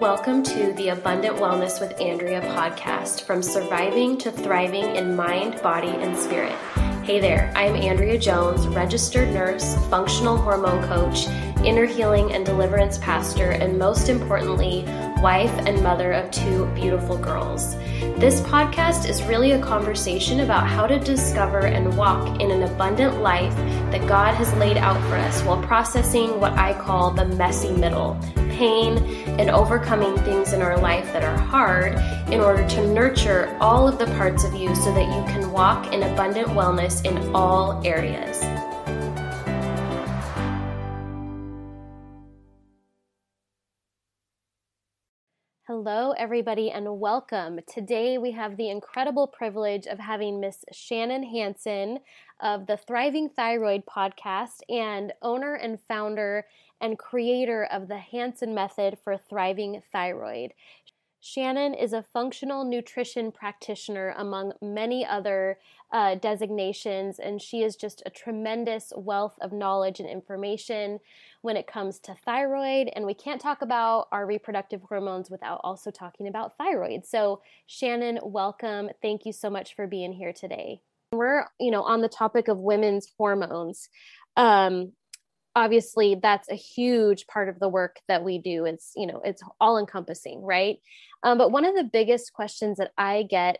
Welcome to the Abundant Wellness with Andrea podcast from surviving to thriving in mind, body, and spirit. Hey there, I'm Andrea Jones, registered nurse, functional hormone coach, inner healing and deliverance pastor, and most importantly, wife and mother of two beautiful girls. This podcast is really a conversation about how to discover and walk in an abundant life that God has laid out for us while processing what I call the messy middle pain and overcoming things in our life that are hard in order to nurture all of the parts of you so that you can walk in abundant wellness in all areas. Hello, everybody, and welcome. Today we have the incredible privilege of having Miss Shannon Hanson of the Thriving Thyroid podcast and owner and founder and creator of the Hanson Method for Thriving Thyroid. Shannon is a functional nutrition practitioner among many other uh, designations, and she is just a tremendous wealth of knowledge and information when it comes to thyroid. And we can't talk about our reproductive hormones without also talking about thyroid. So, Shannon, welcome. Thank you so much for being here today. We're, you know, on the topic of women's hormones. Um, obviously that's a huge part of the work that we do. It's you know it's all encompassing right? Um, but one of the biggest questions that i get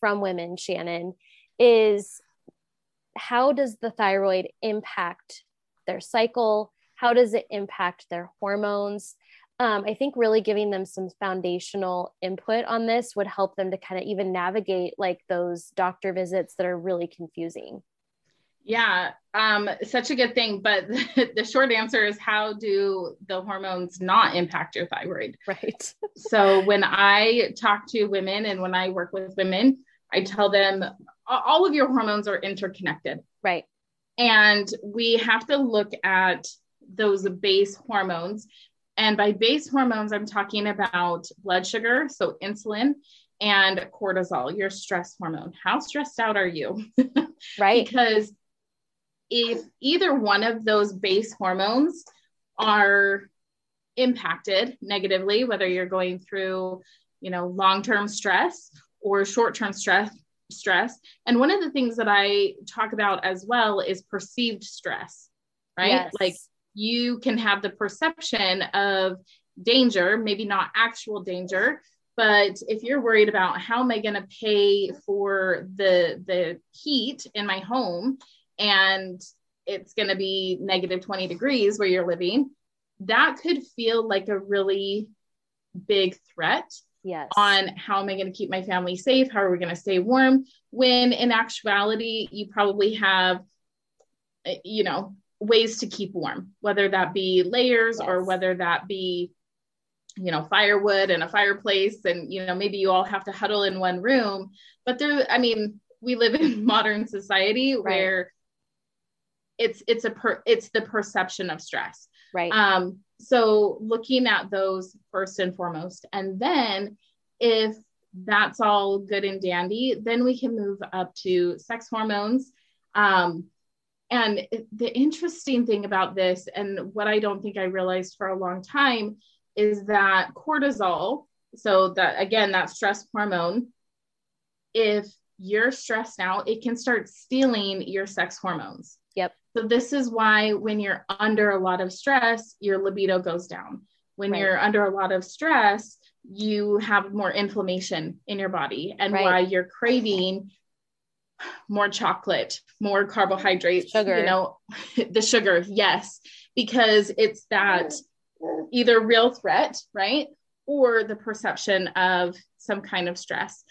from women shannon is how does the thyroid impact their cycle? How does it impact their hormones um, i think really giving them some foundational input on this would help them to kind of even navigate like those doctor visits that are really confusing yeah, um, such a good thing. But the, the short answer is how do the hormones not impact your thyroid? Right. so when I talk to women and when I work with women, I tell them all of your hormones are interconnected. Right. And we have to look at those base hormones. And by base hormones, I'm talking about blood sugar, so insulin, and cortisol, your stress hormone. How stressed out are you? right. because if either one of those base hormones are impacted negatively, whether you're going through, you know, long-term stress or short-term stress, stress. And one of the things that I talk about as well is perceived stress, right? Yes. Like you can have the perception of danger, maybe not actual danger, but if you're worried about how am I going to pay for the the heat in my home and it's going to be negative 20 degrees where you're living, that could feel like a really big threat yes. on how am I going to keep my family safe? How are we going to stay warm? When in actuality, you probably have, eh, you know, ways to keep warm, whether that be layers yes. or whether that be, you know, firewood and a fireplace. And, you know, maybe you all have to huddle in one room. But there, I mean, we live in modern society right. where it's it's a per it's the perception of stress right um so looking at those first and foremost and then if that's all good and dandy then we can move up to sex hormones um and the interesting thing about this and what i don't think i realized for a long time is that cortisol so that again that stress hormone if you're stressed out it can start stealing your sex hormones yep so this is why when you're under a lot of stress, your libido goes down. When right. you're under a lot of stress, you have more inflammation in your body and right. why you're craving more chocolate, more carbohydrates, sugar. you know, the sugar, yes, because it's that either real threat, right? Or the perception of some kind of stress.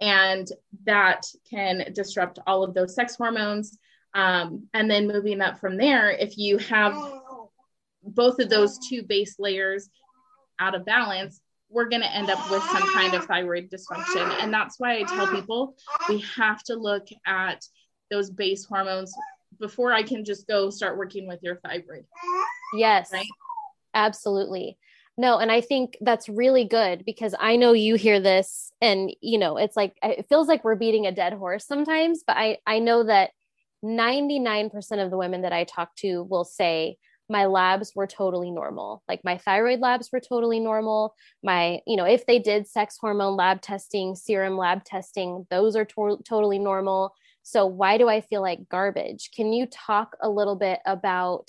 And that can disrupt all of those sex hormones um, and then moving up from there, if you have both of those two base layers out of balance, we're going to end up with some kind of thyroid dysfunction. And that's why I tell people we have to look at those base hormones before I can just go start working with your thyroid. Yes, right? absolutely. No, and I think that's really good because I know you hear this and you know, it's like it feels like we're beating a dead horse sometimes, but I I know that 99% of the women that I talk to will say, my labs were totally normal. Like my thyroid labs were totally normal. My, you know, if they did sex hormone lab testing, serum lab testing, those are to- totally normal. So why do I feel like garbage? Can you talk a little bit about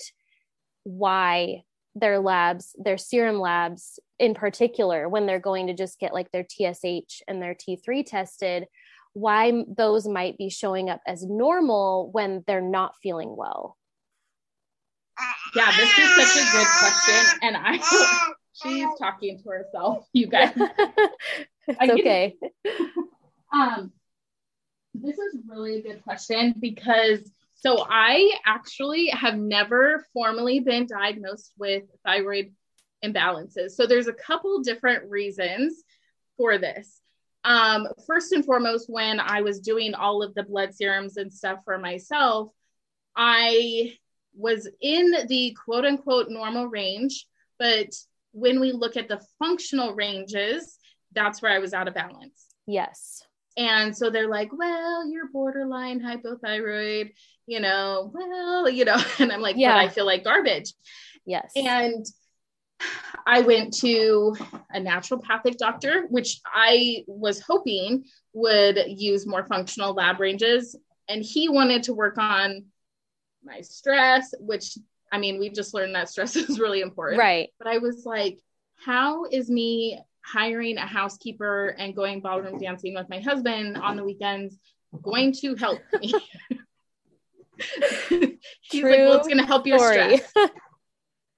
why their labs, their serum labs in particular, when they're going to just get like their TSH and their T3 tested, why those might be showing up as normal when they're not feeling well? Yeah, this is such a good question. And I, she's talking to herself, you guys. it's okay. um, this is really a good question because so I actually have never formally been diagnosed with thyroid imbalances. So there's a couple different reasons for this. Um, first and foremost, when I was doing all of the blood serums and stuff for myself, I was in the quote unquote normal range. But when we look at the functional ranges, that's where I was out of balance. Yes. And so they're like, well, you're borderline hypothyroid, you know, well, you know, and I'm like, yeah, but I feel like garbage. Yes. And I went to a naturopathic doctor, which I was hoping would use more functional lab ranges. And he wanted to work on my stress, which I mean, we've just learned that stress is really important. Right. But I was like, how is me hiring a housekeeper and going ballroom dancing with my husband on the weekends going to help me? He's True like, well, it's going to help your story. stress.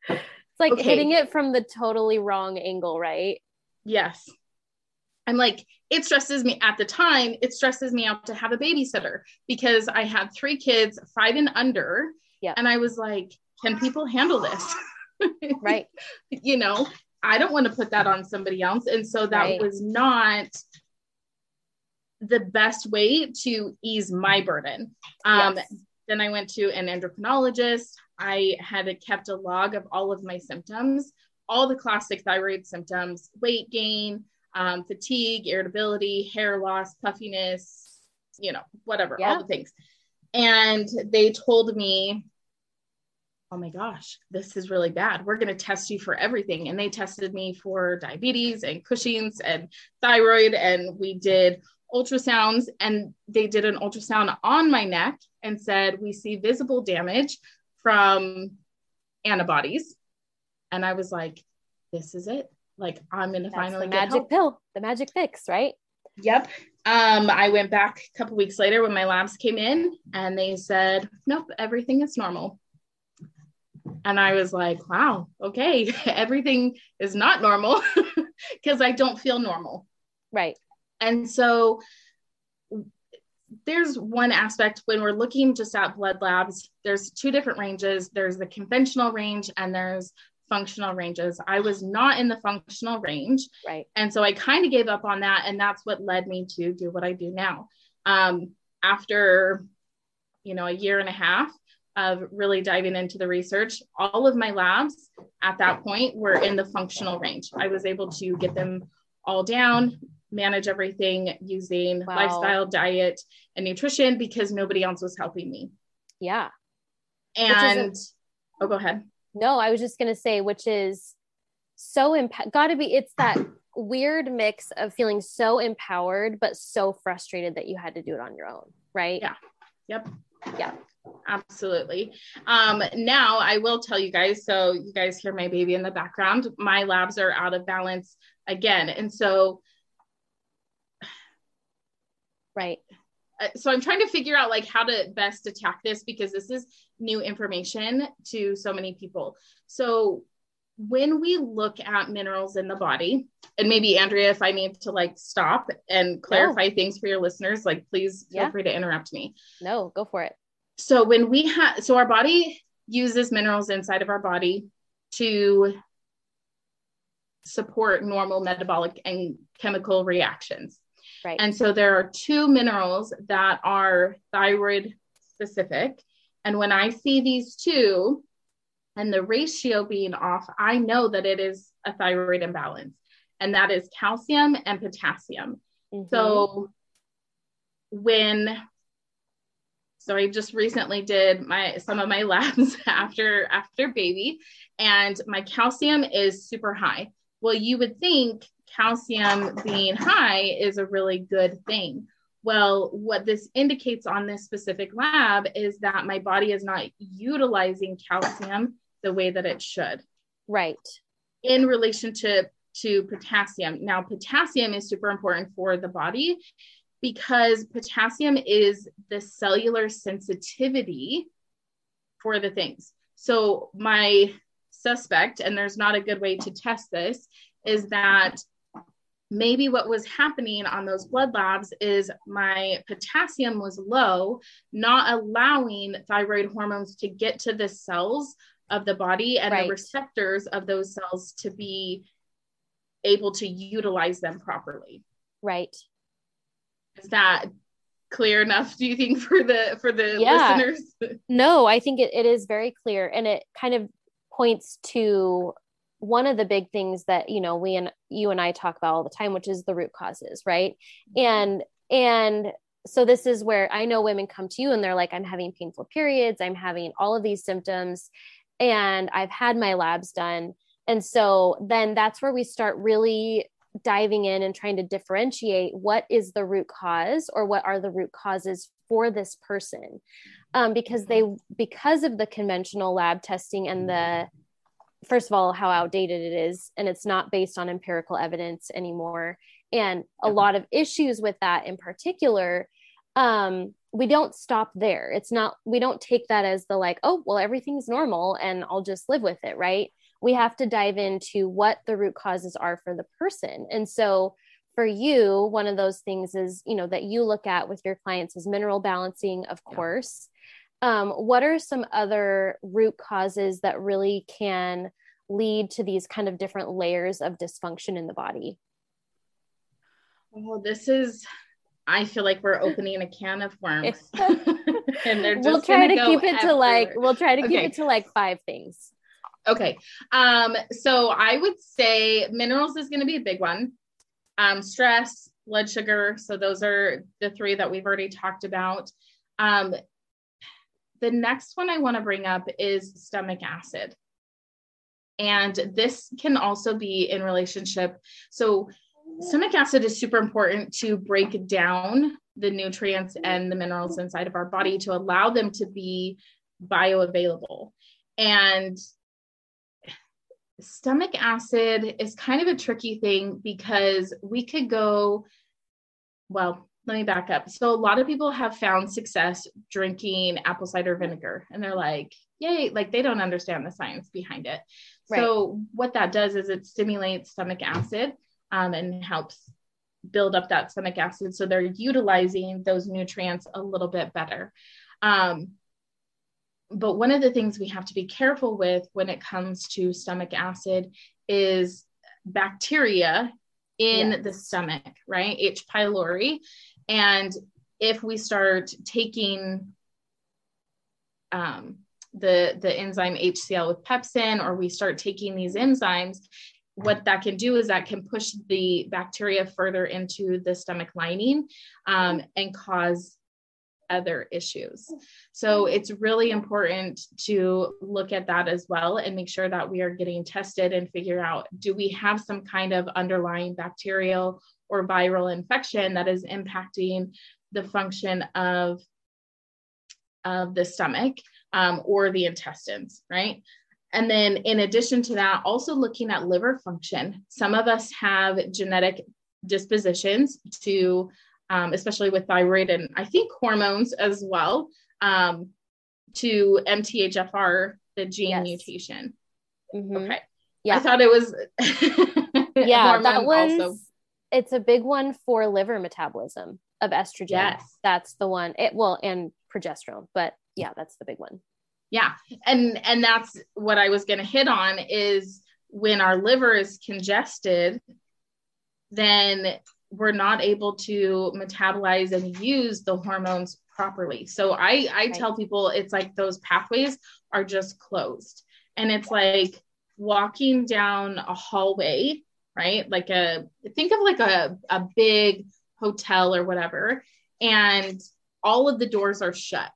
it's like okay. hitting it from the totally wrong angle, right? Yes. I'm like, it stresses me at the time, it stresses me out to have a babysitter because I had three kids, five and under. Yeah. And I was like, can people handle this? right. you know, I don't want to put that on somebody else. And so that right. was not the best way to ease my burden. Um, yes. Then I went to an endocrinologist. I had kept a log of all of my symptoms, all the classic thyroid symptoms, weight gain, um, fatigue, irritability, hair loss, puffiness, you know, whatever, yeah. all the things. And they told me, oh my gosh, this is really bad. We're going to test you for everything. And they tested me for diabetes and Cushing's and thyroid. And we did ultrasounds and they did an ultrasound on my neck and said, we see visible damage from antibodies. And I was like, this is it like I'm gonna That's finally the magic help. pill, the magic fix, right? Yep. Um, I went back a couple weeks later when my labs came in and they said, nope, everything is normal. And I was like, wow, okay, everything is not normal because I don't feel normal. Right. And so there's one aspect when we're looking just at blood labs, there's two different ranges. There's the conventional range and there's functional ranges. I was not in the functional range. Right. And so I kind of gave up on that. And that's what led me to do what I do now. Um, after, you know, a year and a half of really diving into the research, all of my labs at that point were in the functional range. I was able to get them all down, manage everything using wow. lifestyle, diet, and nutrition because nobody else was helping me. Yeah. And, oh, go ahead. No, I was just going to say, which is so imp- got to be, it's that weird mix of feeling so empowered, but so frustrated that you had to do it on your own, right? Yeah. Yep. Yeah. Absolutely. Um, now I will tell you guys, so you guys hear my baby in the background. My labs are out of balance again. And so, right. Uh, so I'm trying to figure out like how to best attack this because this is new information to so many people. So when we look at minerals in the body, and maybe Andrea, if I need to like stop and clarify no. things for your listeners, like please feel yeah. free to interrupt me. No, go for it. So when we have, so our body uses minerals inside of our body to support normal metabolic and chemical reactions. Right. And so there are two minerals that are thyroid specific and when I see these two and the ratio being off, I know that it is a thyroid imbalance, and that is calcium and potassium. Mm-hmm. So when So I just recently did my some of my labs after after baby and my calcium is super high. Well, you would think calcium being high is a really good thing. Well, what this indicates on this specific lab is that my body is not utilizing calcium the way that it should. Right. In relationship to potassium. Now, potassium is super important for the body because potassium is the cellular sensitivity for the things. So, my suspect, and there's not a good way to test this, is that maybe what was happening on those blood labs is my potassium was low, not allowing thyroid hormones to get to the cells of the body and right. the receptors of those cells to be able to utilize them properly. Right. Is that clear enough do you think for the for the yeah. listeners no i think it, it is very clear and it kind of points to one of the big things that you know we and you and I talk about all the time which is the root causes right? Mm-hmm. And and so this is where I know women come to you and they're like I'm having painful periods. I'm having all of these symptoms and I've had my labs done. And so then that's where we start really diving in and trying to differentiate what is the root cause or what are the root causes for this person. Um, because mm-hmm. they because of the conventional lab testing and the mm-hmm. First of all how outdated it is and it's not based on empirical evidence anymore. And a lot of issues with that in particular um, we don't stop there. It's not we don't take that as the like oh well everything's normal and i'll just live with it right? We have to dive into what the root causes are for the person. And so for you one of those things is you know that you look at with your clients is mineral balancing of course um, what are some other root causes that really can lead to these kind of different layers of dysfunction in the body? Well, this is, I feel like we're opening a can of worms. and they're just we'll try to keep it to like, we'll try to keep it to like five things. Okay. Um, so I would say minerals is going to be a big one. Um, stress, blood sugar. So those are the three that we've already talked about. Um, the next one I want to bring up is stomach acid. And this can also be in relationship. So, stomach acid is super important to break down the nutrients and the minerals inside of our body to allow them to be bioavailable. And stomach acid is kind of a tricky thing because we could go, well, let me back up. So a lot of people have found success drinking apple cider vinegar and they're like, yay, like they don't understand the science behind it. Right. So what that does is it stimulates stomach acid um, and helps build up that stomach acid. So they're utilizing those nutrients a little bit better. Um, but one of the things we have to be careful with when it comes to stomach acid is bacteria in yes. the stomach, right? H. pylori. And if we start taking um, the, the enzyme HCl with pepsin, or we start taking these enzymes, what that can do is that can push the bacteria further into the stomach lining um, and cause other issues. So it's really important to look at that as well and make sure that we are getting tested and figure out do we have some kind of underlying bacterial or viral infection that is impacting the function of, of the stomach um, or the intestines, right? And then, in addition to that, also looking at liver function. Some of us have genetic dispositions to, um, especially with thyroid and I think hormones as well, um, to MTHFR, the gene yes. mutation. Mm-hmm. Okay. Yeah. I thought it was. yeah, that was. Also it's a big one for liver metabolism of estrogen. Yes. That's the one. It well and progesterone, but yeah, that's the big one. Yeah. And and that's what I was going to hit on is when our liver is congested, then we're not able to metabolize and use the hormones properly. So I I right. tell people it's like those pathways are just closed. And it's like walking down a hallway right? Like a think of like a, a big hotel or whatever, and all of the doors are shut.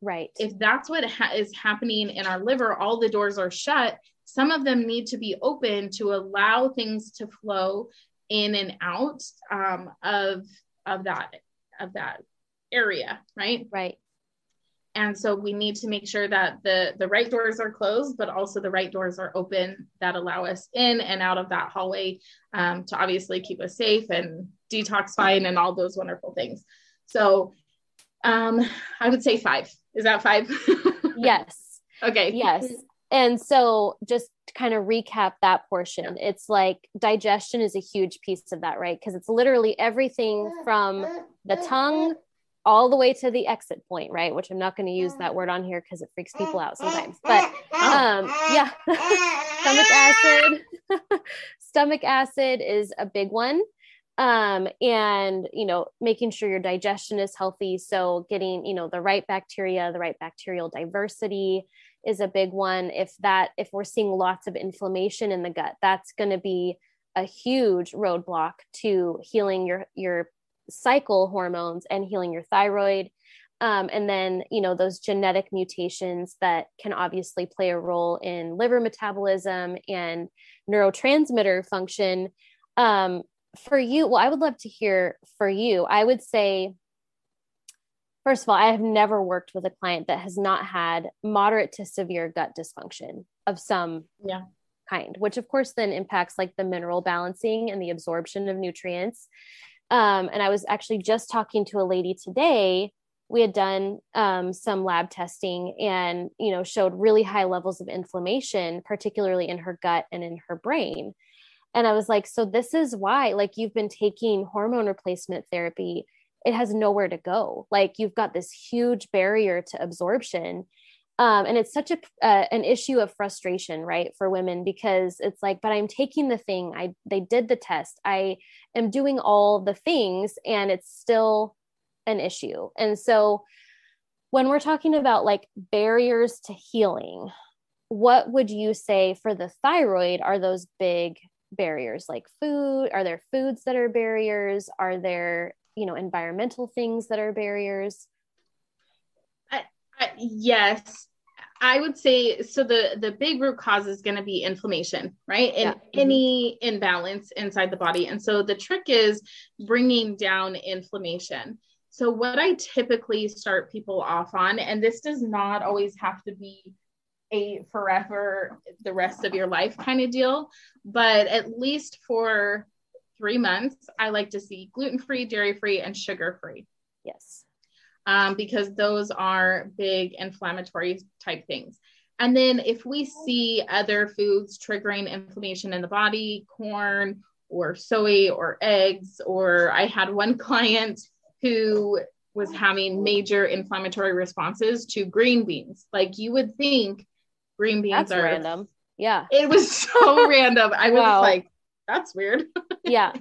Right. If that's what ha- is happening in our liver, all the doors are shut. Some of them need to be open to allow things to flow in and out um, of of that of that area, right? Right. And so we need to make sure that the the right doors are closed, but also the right doors are open that allow us in and out of that hallway um, to obviously keep us safe and detoxifying and all those wonderful things. So um, I would say five. Is that five? yes. Okay. Yes. And so just to kind of recap that portion, yeah. it's like digestion is a huge piece of that, right? Because it's literally everything from the tongue all the way to the exit point, right? Which I'm not going to use that word on here because it freaks people out sometimes. But um, yeah, stomach acid. stomach acid is a big one. Um, and you know, making sure your digestion is healthy. So getting, you know, the right bacteria, the right bacterial diversity is a big one. If that, if we're seeing lots of inflammation in the gut, that's going to be a huge roadblock to healing your your cycle hormones and healing your thyroid. Um, and then, you know, those genetic mutations that can obviously play a role in liver metabolism and neurotransmitter function. Um, for you, well, I would love to hear for you. I would say, first of all, I have never worked with a client that has not had moderate to severe gut dysfunction of some yeah. kind, which of course then impacts like the mineral balancing and the absorption of nutrients. Um, and I was actually just talking to a lady today. We had done um, some lab testing and, you know, showed really high levels of inflammation, particularly in her gut and in her brain. And I was like, so this is why, like, you've been taking hormone replacement therapy, it has nowhere to go. Like, you've got this huge barrier to absorption um, and it's such a uh, an issue of frustration right for women because it's like but i'm taking the thing. I they did the test. I am doing all the things and it's still an issue. And so when we're talking about like barriers to healing what would you say for the thyroid are those big barriers? Like food are there foods that are barriers? Are there you know environmental things that are barriers? Yes I would say so the the big root cause is going to be inflammation, right? And yeah. any mm-hmm. imbalance inside the body. And so the trick is bringing down inflammation. So what I typically start people off on and this does not always have to be a forever the rest of your life kind of deal, but at least for 3 months I like to see gluten-free, dairy-free and sugar-free. Yes um, because those are big inflammatory type things. And then if we see other foods triggering inflammation in the body, corn or soy or eggs, or I had one client who was having major inflammatory responses to green beans. Like you would think green beans that's are random. Yeah. It was so random. I was wow. like, that's weird. yeah.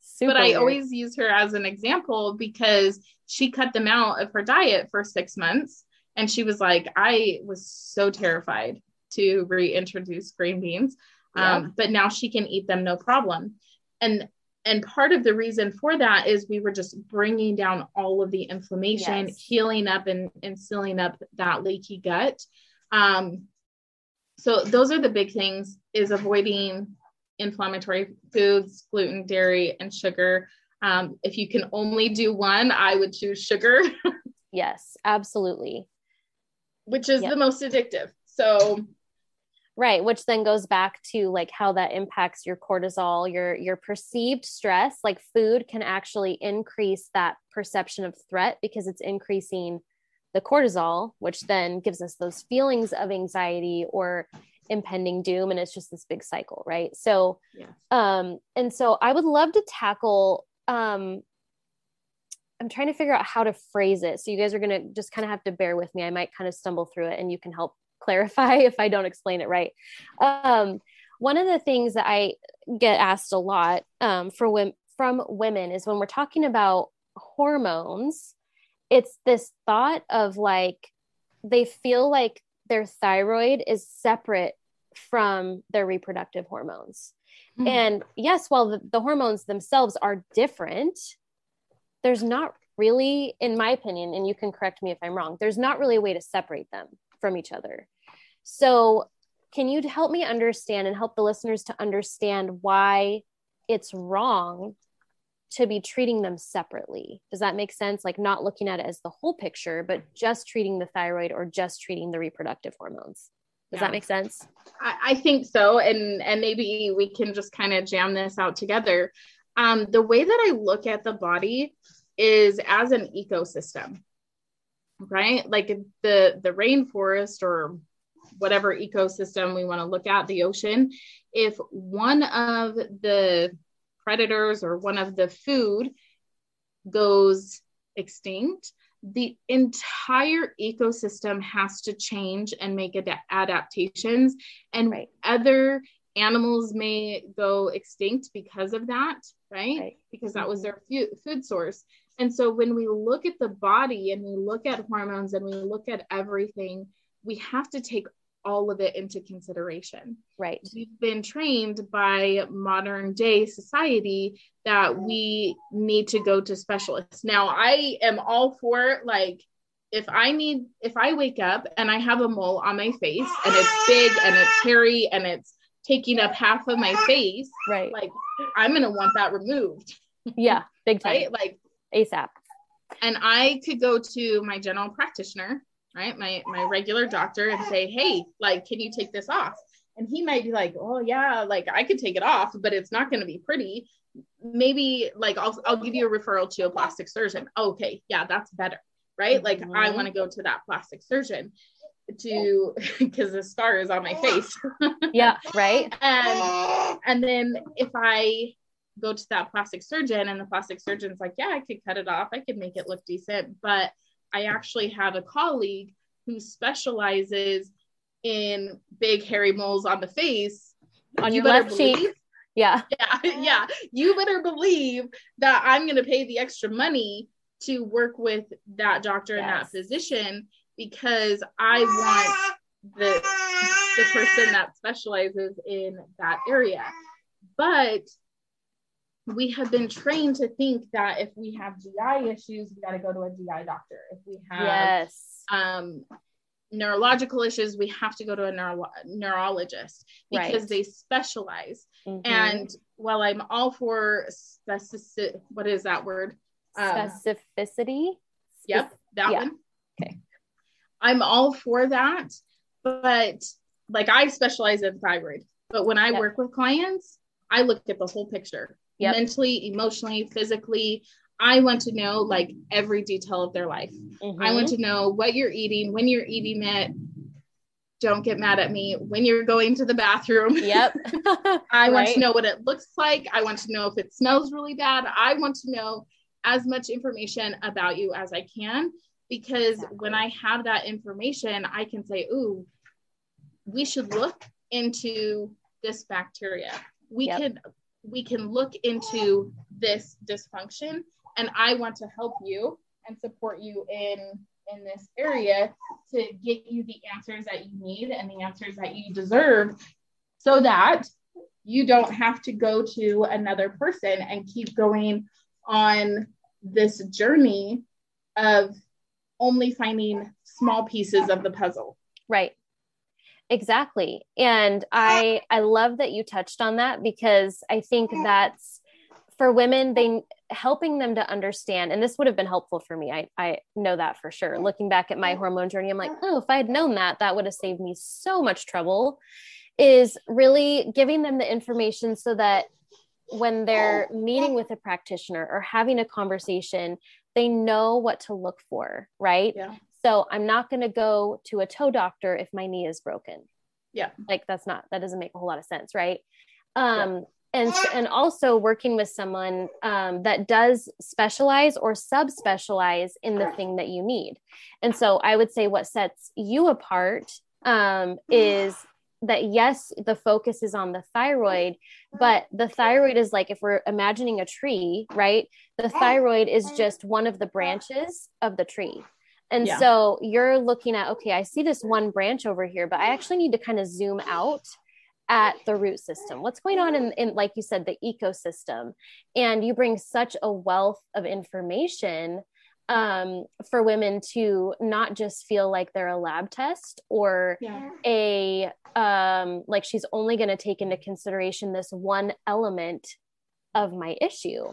Super but I weird. always use her as an example because she cut them out of her diet for six months. And she was like, I was so terrified to reintroduce green beans. Yeah. Um, but now she can eat them no problem. And and part of the reason for that is we were just bringing down all of the inflammation, yes. healing up and, and sealing up that leaky gut. Um, so those are the big things is avoiding inflammatory foods, gluten, dairy, and sugar. Um, if you can only do one, I would choose sugar. yes, absolutely. Which is yep. the most addictive. So right which then goes back to like how that impacts your cortisol your your perceived stress like food can actually increase that perception of threat because it's increasing the cortisol which then gives us those feelings of anxiety or impending doom and it's just this big cycle right so yeah. um and so i would love to tackle um i'm trying to figure out how to phrase it. So you guys are going to just kind of have to bear with me. I might kind of stumble through it and you can help clarify if i don't explain it right. Um one of the things that i get asked a lot um for women from women is when we're talking about hormones it's this thought of like they feel like their thyroid is separate from their reproductive hormones. Mm-hmm. And yes, while the, the hormones themselves are different, there's not really, in my opinion, and you can correct me if I'm wrong, there's not really a way to separate them from each other. So, can you help me understand and help the listeners to understand why it's wrong to be treating them separately? Does that make sense? Like, not looking at it as the whole picture, but just treating the thyroid or just treating the reproductive hormones. Does yeah. that make sense? I, I, think so. And and maybe we can just kind of jam this out together. Um, the way that I look at the body is as an ecosystem, right? Like the the rainforest or whatever ecosystem we want to look at, the ocean. If one of the predators or one of the food goes extinct, the entire ecosystem has to change and make ad- adaptations and right. other animals may go extinct because of that right, right. because that was mm-hmm. their food source and so when we look at the body and we look at hormones and we look at everything we have to take all of it into consideration. Right. We've been trained by modern day society that we need to go to specialists. Now, I am all for like, if I need, if I wake up and I have a mole on my face and it's big and it's hairy and it's taking up half of my face, right? Like, I'm gonna want that removed. Yeah, big time. right? Like ASAP. And I could go to my general practitioner right? My my regular doctor and say, "Hey, like can you take this off?" And he might be like, "Oh yeah, like I could take it off, but it's not going to be pretty." Maybe like I'll I'll give you a referral to a plastic surgeon. Okay, yeah, that's better. Right? Like mm-hmm. I want to go to that plastic surgeon to because the scar is on my face. yeah, right. And and then if I go to that plastic surgeon and the plastic surgeon's like, yeah, I could cut it off. I could make it look decent, but I actually have a colleague who specializes in big hairy moles on the face. On you your left believe, cheek. Yeah. Yeah. Yeah. You better believe that I'm going to pay the extra money to work with that doctor yes. and that physician because I want the the person that specializes in that area. But we have been trained to think that if we have GI issues, we got to go to a GI doctor. If we have yes. um, neurological issues, we have to go to a neuro- neurologist because right. they specialize. Mm-hmm. And while I'm all for specific, what is that word? Um, Specificity. Yep, that yeah. one. Okay. I'm all for that, but like I specialize in thyroid. But when I yep. work with clients, I look at the whole picture yep. mentally, emotionally, physically. I want to know like every detail of their life. Mm-hmm. I want to know what you're eating, when you're eating it. Don't get mad at me when you're going to the bathroom. Yep. I right. want to know what it looks like. I want to know if it smells really bad. I want to know as much information about you as I can because exactly. when I have that information, I can say, "Ooh, we should look into this bacteria. We yep. can we can look into this dysfunction and i want to help you and support you in in this area to get you the answers that you need and the answers that you deserve so that you don't have to go to another person and keep going on this journey of only finding small pieces of the puzzle. Right exactly. And i i love that you touched on that because i think that's for women they helping them to understand and this would have been helpful for me i i know that for sure. Looking back at my hormone journey i'm like oh if i had known that that would have saved me so much trouble is really giving them the information so that when they're meeting with a practitioner or having a conversation they know what to look for right? Yeah. So I'm not going to go to a toe doctor if my knee is broken. Yeah. Like that's not, that doesn't make a whole lot of sense. Right. Um, yeah. And, and also working with someone um, that does specialize or subspecialize in the thing that you need. And so I would say what sets you apart um, is that yes, the focus is on the thyroid, but the thyroid is like if we're imagining a tree, right? The thyroid is just one of the branches of the tree. And yeah. so you're looking at, okay, I see this one branch over here, but I actually need to kind of zoom out at the root system. What's going on in, in, like you said, the ecosystem? And you bring such a wealth of information um, for women to not just feel like they're a lab test or yeah. a um, like she's only going to take into consideration this one element of my issue.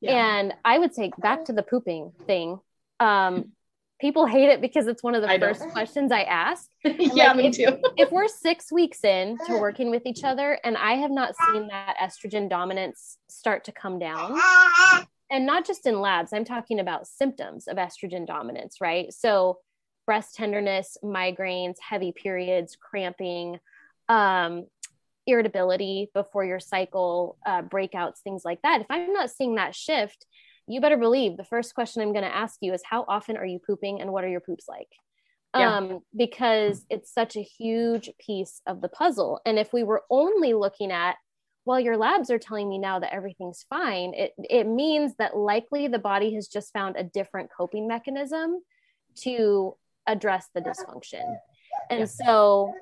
Yeah. And I would say back to the pooping thing. Um, people hate it because it's one of the I first questions I ask. yeah, like, me if, too. if we're six weeks in to working with each other and I have not seen that estrogen dominance start to come down, and not just in labs, I'm talking about symptoms of estrogen dominance, right? So, breast tenderness, migraines, heavy periods, cramping, um, irritability before your cycle, uh, breakouts, things like that. If I'm not seeing that shift, you better believe the first question I'm going to ask you is how often are you pooping and what are your poops like? Yeah. Um, because it's such a huge piece of the puzzle. And if we were only looking at, well, your labs are telling me now that everything's fine, it, it means that likely the body has just found a different coping mechanism to address the dysfunction. And so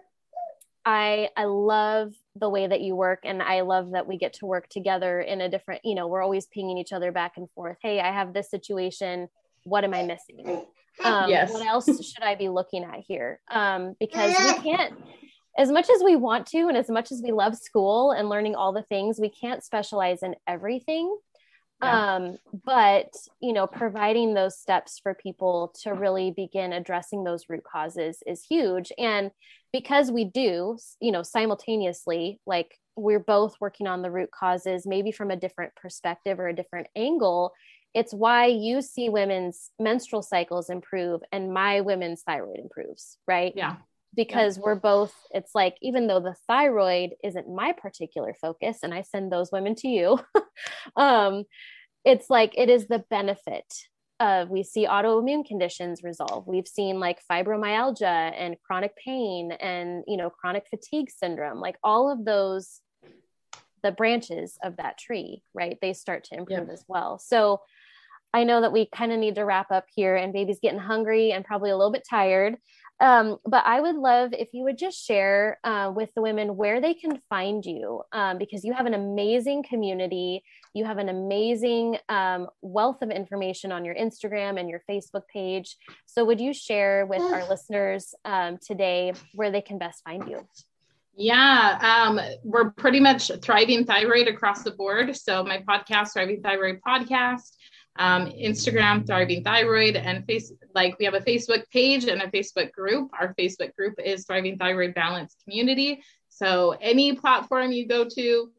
I I love the way that you work and I love that we get to work together in a different, you know, we're always pinging each other back and forth. Hey, I have this situation. What am I missing? Um, yes. What else should I be looking at here? Um, because we can't, as much as we want to, and as much as we love school and learning all the things, we can't specialize in everything. Yeah. Um, but you know, providing those steps for people to really begin addressing those root causes is huge. And because we do, you know, simultaneously, like we're both working on the root causes, maybe from a different perspective or a different angle. It's why you see women's menstrual cycles improve and my women's thyroid improves, right? Yeah because yeah. we're both it's like even though the thyroid isn't my particular focus and i send those women to you um it's like it is the benefit of we see autoimmune conditions resolve we've seen like fibromyalgia and chronic pain and you know chronic fatigue syndrome like all of those the branches of that tree right they start to improve yeah. as well so I know that we kind of need to wrap up here, and baby's getting hungry and probably a little bit tired. Um, but I would love if you would just share uh, with the women where they can find you um, because you have an amazing community. You have an amazing um, wealth of information on your Instagram and your Facebook page. So, would you share with our listeners um, today where they can best find you? Yeah, um, we're pretty much thriving thyroid across the board. So, my podcast, Thriving Thyroid Podcast um, Instagram, Thriving Thyroid, and face like we have a Facebook page and a Facebook group. Our Facebook group is Thriving Thyroid Balance Community. So any platform you go to,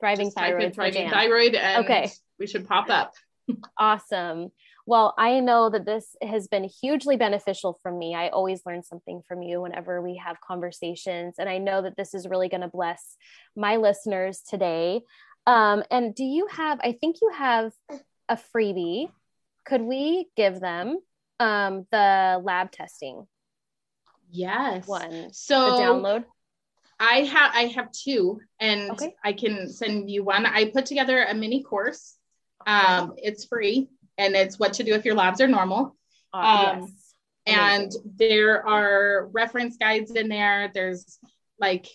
Thriving Thyroid, Thriving Thyroid, and okay. we should pop up. awesome. Well, I know that this has been hugely beneficial for me. I always learn something from you whenever we have conversations. And I know that this is really going to bless my listeners today. Um, and do you have, I think you have a freebie, could we give them um, the lab testing? Yes. One. So the download. I have I have two, and okay. I can send you one. I put together a mini course. Um, it's free, and it's what to do if your labs are normal. Uh, um, yes. And there are reference guides in there. There's like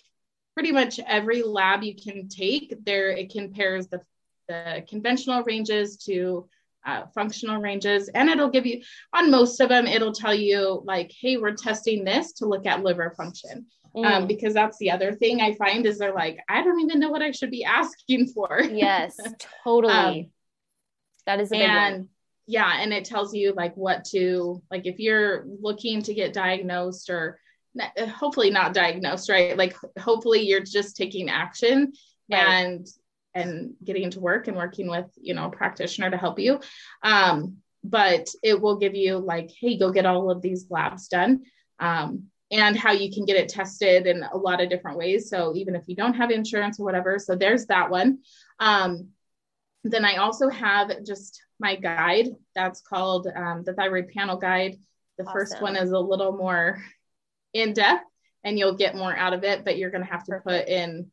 pretty much every lab you can take. There it compares the the conventional ranges to uh, functional ranges. And it'll give you, on most of them, it'll tell you, like, hey, we're testing this to look at liver function. Um, mm. Um, because that's the other thing I find is they're like, I don't even know what I should be asking for. Yes, totally. um, that is a and, one. Yeah, and it tells you like what to like if you're looking to get diagnosed or hopefully not diagnosed, right? Like hopefully you're just taking action right. and and getting into work and working with you know a practitioner to help you. Um, but it will give you like hey go get all of these labs done um, and how you can get it tested in a lot of different ways. So even if you don't have insurance or whatever so there's that one. Um, then i also have just my guide that's called um, the thyroid panel guide. The awesome. first one is a little more in depth and you'll get more out of it but you're going to have to put in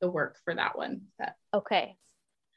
the work for that one. That, okay.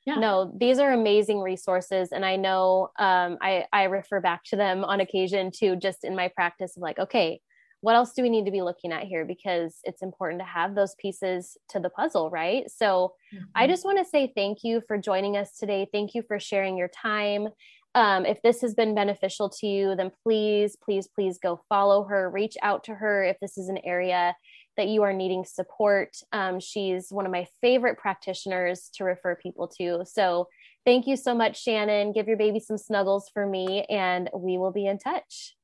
Yeah. No, these are amazing resources. And I know um, I, I refer back to them on occasion too, just in my practice of like, okay, what else do we need to be looking at here? Because it's important to have those pieces to the puzzle, right? So mm-hmm. I just want to say thank you for joining us today. Thank you for sharing your time. Um, if this has been beneficial to you, then please, please, please go follow her, reach out to her if this is an area that you are needing support. Um, she's one of my favorite practitioners to refer people to. So thank you so much, Shannon. Give your baby some snuggles for me, and we will be in touch.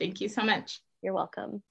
Thank you so much. You're welcome.